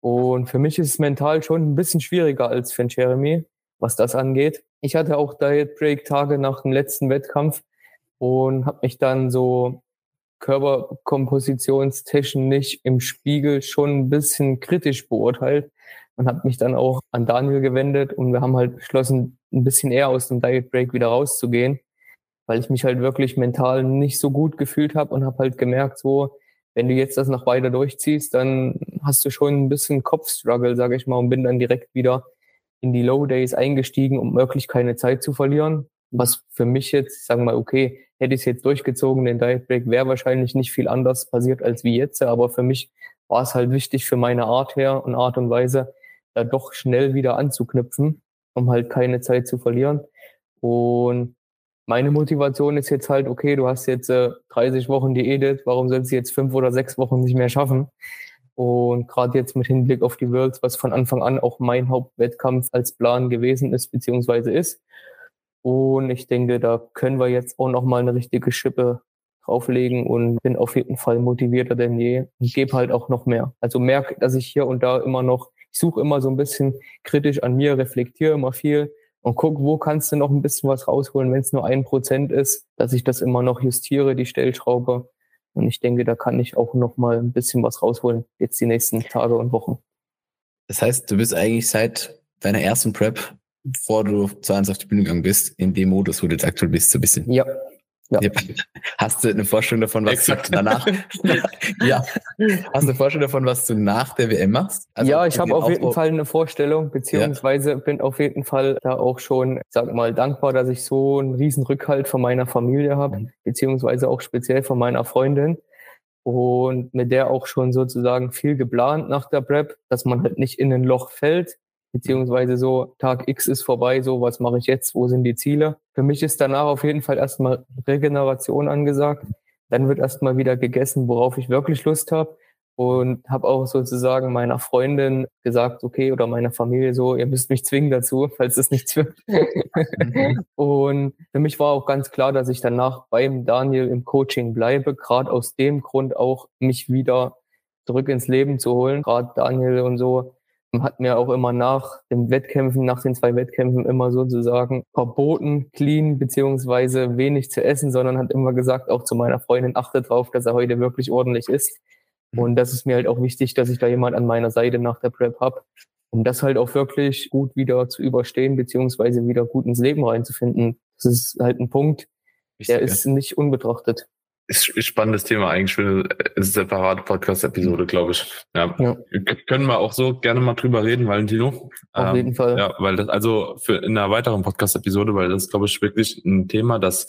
Und für mich ist es mental schon ein bisschen schwieriger als für Jeremy, was das angeht. Ich hatte auch Diet Break Tage nach dem letzten Wettkampf und habe mich dann so körperkompositionstechnisch im Spiegel schon ein bisschen kritisch beurteilt und habe mich dann auch an Daniel gewendet und wir haben halt beschlossen, ein bisschen eher aus dem Diet Break wieder rauszugehen, weil ich mich halt wirklich mental nicht so gut gefühlt habe und habe halt gemerkt, so wenn du jetzt das noch weiter durchziehst, dann hast du schon ein bisschen Kopfstruggle, sage ich mal, und bin dann direkt wieder in die Low Days eingestiegen, um wirklich keine Zeit zu verlieren. Was für mich jetzt, sagen wir mal, okay, hätte ich es jetzt durchgezogen, den Diet Break wäre wahrscheinlich nicht viel anders passiert als wie jetzt, aber für mich war es halt wichtig für meine Art her und Art und Weise, da doch schnell wieder anzuknüpfen, um halt keine Zeit zu verlieren. Und meine Motivation ist jetzt halt, okay, du hast jetzt äh, 30 Wochen Diät, warum sollst du jetzt fünf oder sechs Wochen nicht mehr schaffen? Und gerade jetzt mit Hinblick auf die Worlds, was von Anfang an auch mein Hauptwettkampf als Plan gewesen ist, beziehungsweise ist. Und ich denke, da können wir jetzt auch nochmal eine richtige Schippe drauflegen und bin auf jeden Fall motivierter denn je und gebe halt auch noch mehr. Also merke, dass ich hier und da immer noch, ich suche immer so ein bisschen kritisch an mir, reflektiere immer viel und guck, wo kannst du noch ein bisschen was rausholen, wenn es nur ein Prozent ist, dass ich das immer noch justiere, die Stellschraube und ich denke, da kann ich auch noch mal ein bisschen was rausholen, jetzt die nächsten Tage und Wochen. Das heißt, du bist eigentlich seit deiner ersten Prep, bevor du zu eins auf die Bühne gegangen bist, in dem Modus, wo du jetzt aktuell bist, so ein bisschen. Ja, ja. Hast du eine Vorstellung davon, was Exakt. du danach? <laughs> ja. Hast du eine Vorstellung davon, was du nach der WM machst? Also ja, ich habe auf jeden Fall eine Vorstellung, beziehungsweise ja. bin auf jeden Fall da auch schon, sag mal, dankbar, dass ich so einen riesen Rückhalt von meiner Familie habe, mhm. beziehungsweise auch speziell von meiner Freundin. Und mit der auch schon sozusagen viel geplant nach der Prep, dass man halt nicht in ein Loch fällt, beziehungsweise so Tag X ist vorbei, so was mache ich jetzt, wo sind die Ziele. Für mich ist danach auf jeden Fall erstmal Regeneration angesagt. Dann wird erstmal wieder gegessen, worauf ich wirklich Lust habe. Und habe auch sozusagen meiner Freundin gesagt, okay, oder meiner Familie so, ihr müsst mich zwingen dazu, <laughs> falls es nichts wird. <laughs> und für mich war auch ganz klar, dass ich danach beim Daniel im Coaching bleibe, gerade aus dem Grund auch, mich wieder zurück ins Leben zu holen. Gerade Daniel und so hat mir auch immer nach den Wettkämpfen, nach den zwei Wettkämpfen immer sozusagen verboten, clean beziehungsweise wenig zu essen, sondern hat immer gesagt, auch zu meiner Freundin, achte drauf, dass er heute wirklich ordentlich isst. Mhm. Und das ist mir halt auch wichtig, dass ich da jemand an meiner Seite nach der Prep habe, um das halt auch wirklich gut wieder zu überstehen, beziehungsweise wieder gut ins Leben reinzufinden. Das ist halt ein Punkt, der ist nicht unbetrachtet ist spannendes Thema eigentlich für eine separate Podcast-Episode, glaube ich. Ja. ja. Können wir auch so gerne mal drüber reden, Valentino. Auf ähm, jeden Fall. Ja, weil das, also für in einer weiteren Podcast-Episode, weil das, glaube ich, wirklich ein Thema, das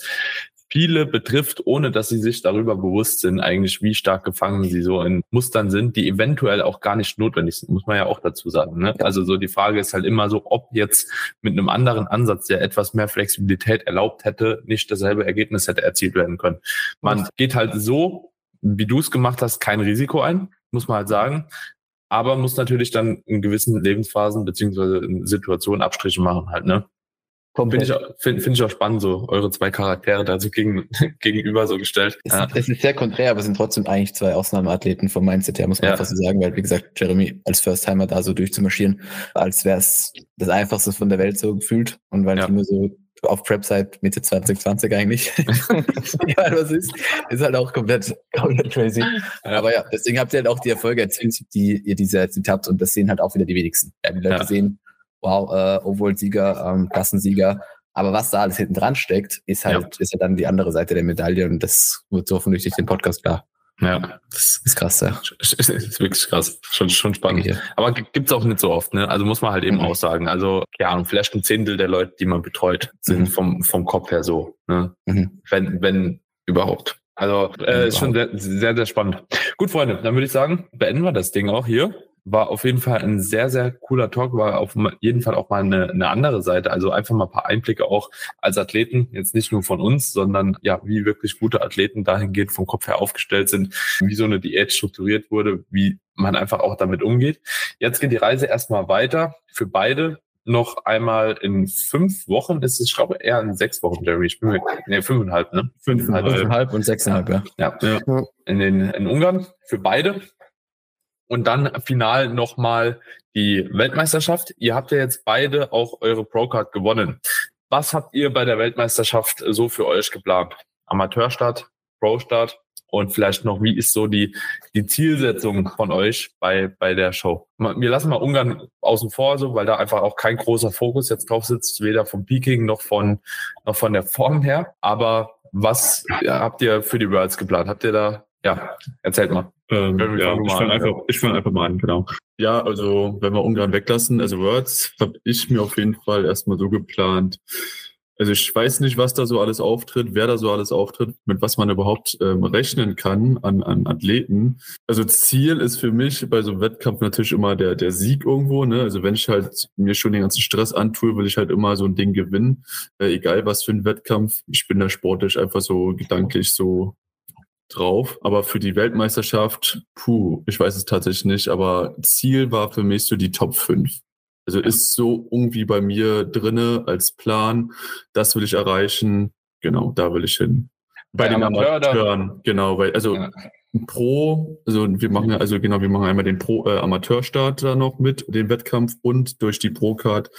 viele betrifft, ohne dass sie sich darüber bewusst sind, eigentlich wie stark gefangen sie so in Mustern sind, die eventuell auch gar nicht notwendig sind, muss man ja auch dazu sagen. Ne? Also so die Frage ist halt immer so, ob jetzt mit einem anderen Ansatz, der etwas mehr Flexibilität erlaubt hätte, nicht dasselbe Ergebnis hätte erzielt werden können. Man geht halt so, wie du es gemacht hast, kein Risiko ein, muss man halt sagen aber muss natürlich dann in gewissen Lebensphasen beziehungsweise in Situationen Abstriche machen halt, ne? Finde ich, find, find ich auch spannend, so eure zwei Charaktere dazu gegen, <laughs> gegenüber so gestellt. Es, ja. es ist sehr konträr, aber sind trotzdem eigentlich zwei Ausnahmeathleten vom Mindset her, muss man ja. einfach so sagen, weil, wie gesagt, Jeremy als First-Timer da so durchzumarschieren, als wäre es das Einfachste von der Welt so gefühlt und weil ja. nur so auf Prep seit Mitte 2020 eigentlich. <laughs> <laughs> ja, was ist, ist halt auch komplett, komplett crazy. Ja. Aber ja, deswegen habt ihr halt auch die Erfolge erzielt, die ihr diese erzielt habt und das sehen halt auch wieder die wenigsten. Ja, die Leute ja. sehen, wow, äh, Overall-Sieger, ähm, Klassensieger. Aber was da alles hinten dran steckt, ist halt, ja. ist halt dann die andere Seite der Medaille und das wird so hoffentlich durch den Podcast klar. Ja, das ist krass, ja. Das ist wirklich krass. Schon, schon spannend. Ja. Aber gibt's auch nicht so oft, ne? Also muss man halt eben mhm. auch sagen. Also, ja, und vielleicht ein Zehntel der Leute, die man betreut, sind mhm. vom, vom Kopf her so, ne? Mhm. Wenn, wenn überhaupt. Also, äh, ist schon sehr, sehr, sehr spannend. Gut, Freunde, dann würde ich sagen, beenden wir das Ding auch hier war auf jeden Fall ein sehr, sehr cooler Talk, war auf jeden Fall auch mal eine, eine andere Seite. Also einfach mal ein paar Einblicke auch als Athleten, jetzt nicht nur von uns, sondern ja, wie wirklich gute Athleten dahingehend vom Kopf her aufgestellt sind, wie so eine Diät strukturiert wurde, wie man einfach auch damit umgeht. Jetzt geht die Reise erstmal weiter für beide. Noch einmal in fünf Wochen ist es, ich glaube, eher in sechs Wochen, Jeremy. Ich bin mir, nee, fünfeinhalb, ne? Fünfeinhalb, fünfeinhalb und sechseinhalb, ja. Ja. ja. In, den, in Ungarn für beide. Und dann final nochmal die Weltmeisterschaft. Ihr habt ja jetzt beide auch eure Procard gewonnen. Was habt ihr bei der Weltmeisterschaft so für euch geplant? Amateurstart, Pro-Start und vielleicht noch, wie ist so die, die Zielsetzung von euch bei, bei der Show? Wir lassen mal Ungarn außen vor, so, weil da einfach auch kein großer Fokus jetzt drauf sitzt, weder vom Peaking noch von, noch von der Form her. Aber was habt ihr für die Worlds geplant? Habt ihr da, ja, erzählt mal. Ähm, ja, ich fange einfach, ich fang einfach mal an, genau. Ja, also wenn wir Ungarn weglassen, also Words habe ich mir auf jeden Fall erstmal so geplant. Also ich weiß nicht, was da so alles auftritt, wer da so alles auftritt, mit was man überhaupt ähm, rechnen kann an, an Athleten. Also Ziel ist für mich bei so einem Wettkampf natürlich immer der, der Sieg irgendwo. Ne? Also wenn ich halt mir schon den ganzen Stress antue, will ich halt immer so ein Ding gewinnen. Äh, egal was für ein Wettkampf. Ich bin da sportlich einfach so gedanklich so drauf. Aber für die Weltmeisterschaft, puh, ich weiß es tatsächlich nicht. Aber Ziel war für mich so die Top 5. Also ist so irgendwie bei mir drinne als Plan. Das will ich erreichen. Genau, da will ich hin. Bei, bei den Amateur, Amateuren, genau, weil, also ja. Pro, also wir machen also genau, wir machen einmal den Pro äh, Amateurstart da noch mit, den Wettkampf und durch die Pro-Card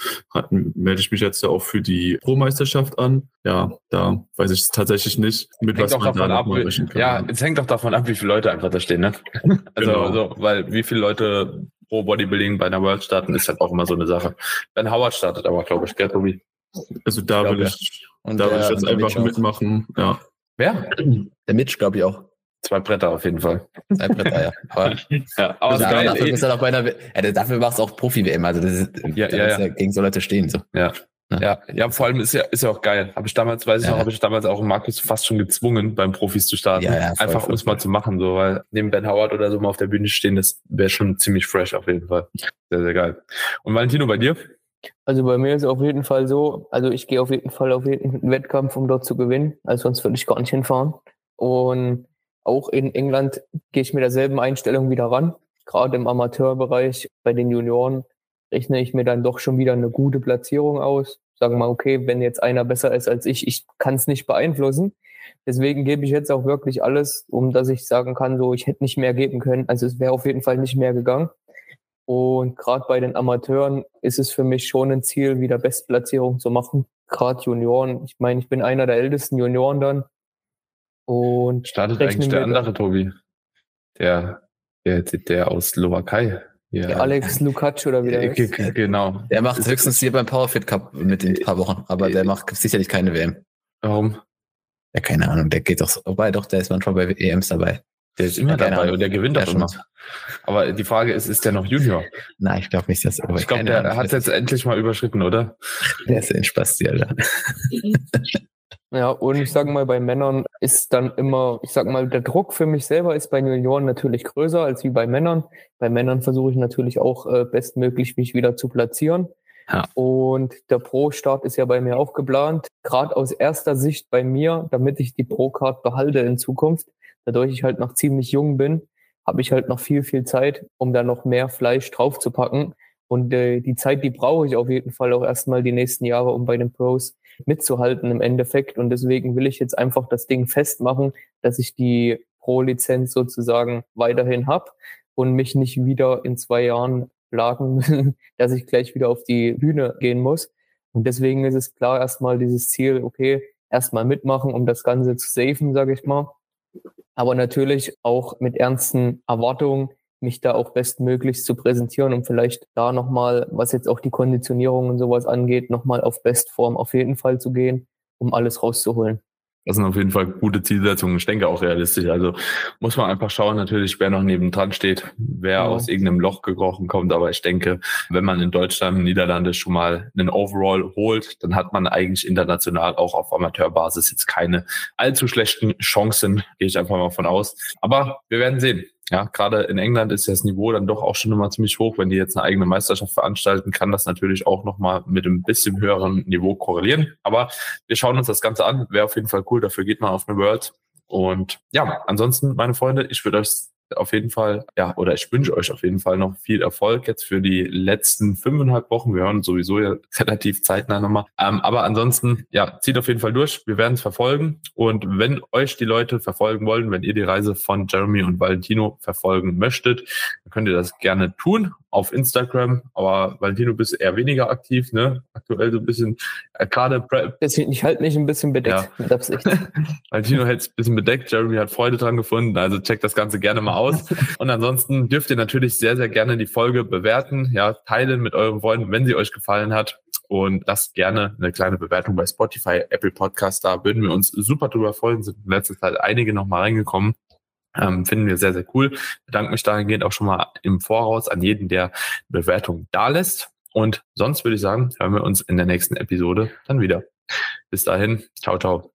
melde ich mich jetzt ja auch für die Pro-Meisterschaft an. Ja, da weiß ich es tatsächlich nicht, mit hängt was man da ab, kann. Ja, es hängt doch davon ab, wie viele Leute einfach da stehen, ne? <laughs> Also, genau. also weil wie viele Leute pro Bodybuilding bei einer World starten, ist halt auch immer so eine Sache. Ben Howard startet aber, glaube ich, gell, Tobi? Also da will ich, und da will ich jetzt einfach mitmachen, ja. Wer? Der Mitch, glaube ich auch. Zwei Bretter auf jeden Fall. Zwei Bretter, ja. <laughs> Aber, ja, aber ja, geil, dafür, ist er auch bei einer, ja, dafür machst du auch Profi-WM. Also das ist, ja, ja, ja. gegen so Leute stehen. So. Ja. Ja. ja, vor allem ist ja, ist ja auch geil. Habe ich damals, weiß ich noch, habe ich damals auch Markus fast schon gezwungen, beim Profis zu starten. Ja, ja, voll, Einfach um es mal zu machen, so, weil neben Ben Howard oder so mal auf der Bühne stehen, das wäre schon ziemlich fresh auf jeden Fall. Sehr, sehr geil. Und Valentino, bei dir? Also bei mir ist es auf jeden Fall so, also ich gehe auf jeden Fall auf jeden Wettkampf, um dort zu gewinnen. Also sonst würde ich gar nicht hinfahren. Und auch in England gehe ich mit derselben Einstellung wieder ran. Gerade im Amateurbereich bei den Junioren rechne ich mir dann doch schon wieder eine gute Platzierung aus. Sagen wir mal, okay, wenn jetzt einer besser ist als ich, ich kann es nicht beeinflussen. Deswegen gebe ich jetzt auch wirklich alles, um dass ich sagen kann, so ich hätte nicht mehr geben können. Also es wäre auf jeden Fall nicht mehr gegangen. Und gerade bei den Amateuren ist es für mich schon ein Ziel, wieder Bestplatzierung zu machen. Gerade Junioren. Ich meine, ich bin einer der ältesten Junioren dann. Und startet eigentlich der andere Tobi, der, der, der aus Slowakei. Ja. Der Alex Lukacs oder wie der heißt. Genau. Der macht höchstens hier beim Powerfit Cup mit in ein paar Wochen, aber der macht sicherlich keine WM. Warum? Ja, keine Ahnung, der geht doch, so. wobei doch, der ist manchmal bei EMs dabei. Der ist immer ja, dabei und der gewinnt auch immer. Aber die Frage ist, ist der noch Junior? Nein, ich glaube nicht, dass er. Ich glaube, der hat jetzt endlich mal überschritten, oder? Der ist ein Spasti, Alter. <laughs> Ja, und ich sage mal, bei Männern ist dann immer, ich sag mal, der Druck für mich selber ist bei Junioren natürlich größer als wie bei Männern. Bei Männern versuche ich natürlich auch äh, bestmöglich mich wieder zu platzieren. Ja. Und der Pro-Start ist ja bei mir auch geplant. Gerade aus erster Sicht bei mir, damit ich die Pro-Card behalte in Zukunft, dadurch ich halt noch ziemlich jung bin, habe ich halt noch viel, viel Zeit, um da noch mehr Fleisch draufzupacken. Und äh, die Zeit, die brauche ich auf jeden Fall auch erstmal die nächsten Jahre, um bei den Pros mitzuhalten im Endeffekt. Und deswegen will ich jetzt einfach das Ding festmachen, dass ich die Pro-Lizenz sozusagen weiterhin habe und mich nicht wieder in zwei Jahren plagen müssen, <laughs> dass ich gleich wieder auf die Bühne gehen muss. Und deswegen ist es klar erstmal dieses Ziel, okay, erstmal mitmachen, um das Ganze zu safen, sage ich mal. Aber natürlich auch mit ernsten Erwartungen, mich da auch bestmöglichst zu präsentieren und vielleicht da nochmal, was jetzt auch die Konditionierung und sowas angeht, nochmal auf Bestform auf jeden Fall zu gehen, um alles rauszuholen. Das sind auf jeden Fall gute Zielsetzungen. Ich denke auch realistisch. Also muss man einfach schauen, natürlich, wer noch nebendran steht, wer ja. aus irgendeinem Loch gekrochen kommt. Aber ich denke, wenn man in Deutschland, Niederlande schon mal einen Overall holt, dann hat man eigentlich international auch auf Amateurbasis jetzt keine allzu schlechten Chancen. Gehe ich einfach mal von aus. Aber wir werden sehen. Ja, gerade in England ist das Niveau dann doch auch schon immer ziemlich hoch. Wenn die jetzt eine eigene Meisterschaft veranstalten, kann das natürlich auch nochmal mit einem bisschen höheren Niveau korrelieren. Aber wir schauen uns das Ganze an. Wäre auf jeden Fall cool. Dafür geht man auf eine World. Und ja, ansonsten, meine Freunde, ich würde euch auf jeden Fall, ja, oder ich wünsche euch auf jeden Fall noch viel Erfolg jetzt für die letzten fünfeinhalb Wochen. Wir hören sowieso ja <laughs> relativ zeitnah nochmal. Ähm, aber ansonsten, ja, zieht auf jeden Fall durch. Wir werden es verfolgen. Und wenn euch die Leute verfolgen wollen, wenn ihr die Reise von Jeremy und Valentino verfolgen möchtet, dann könnt ihr das gerne tun auf Instagram. Aber Valentino bist eher weniger aktiv, ne? Aktuell so ein bisschen, äh, gerade. Ich halte mich ein bisschen bedeckt ja. mit Absicht. <laughs> Valentino hält es ein bisschen bedeckt. Jeremy hat Freude dran gefunden. Also checkt das Ganze gerne mal aus. <laughs> Und ansonsten dürft ihr natürlich sehr, sehr gerne die Folge bewerten, ja, teilen mit euren Freunden, wenn sie euch gefallen hat. Und das gerne eine kleine Bewertung bei Spotify, Apple Podcast. Da würden wir uns super drüber freuen. Sind in letzter Zeit einige nochmal reingekommen. Ähm, finden wir sehr, sehr cool. Bedanke mich dahingehend auch schon mal im Voraus an jeden, der Bewertung da lässt. Und sonst würde ich sagen, hören wir uns in der nächsten Episode dann wieder. Bis dahin, ciao, ciao.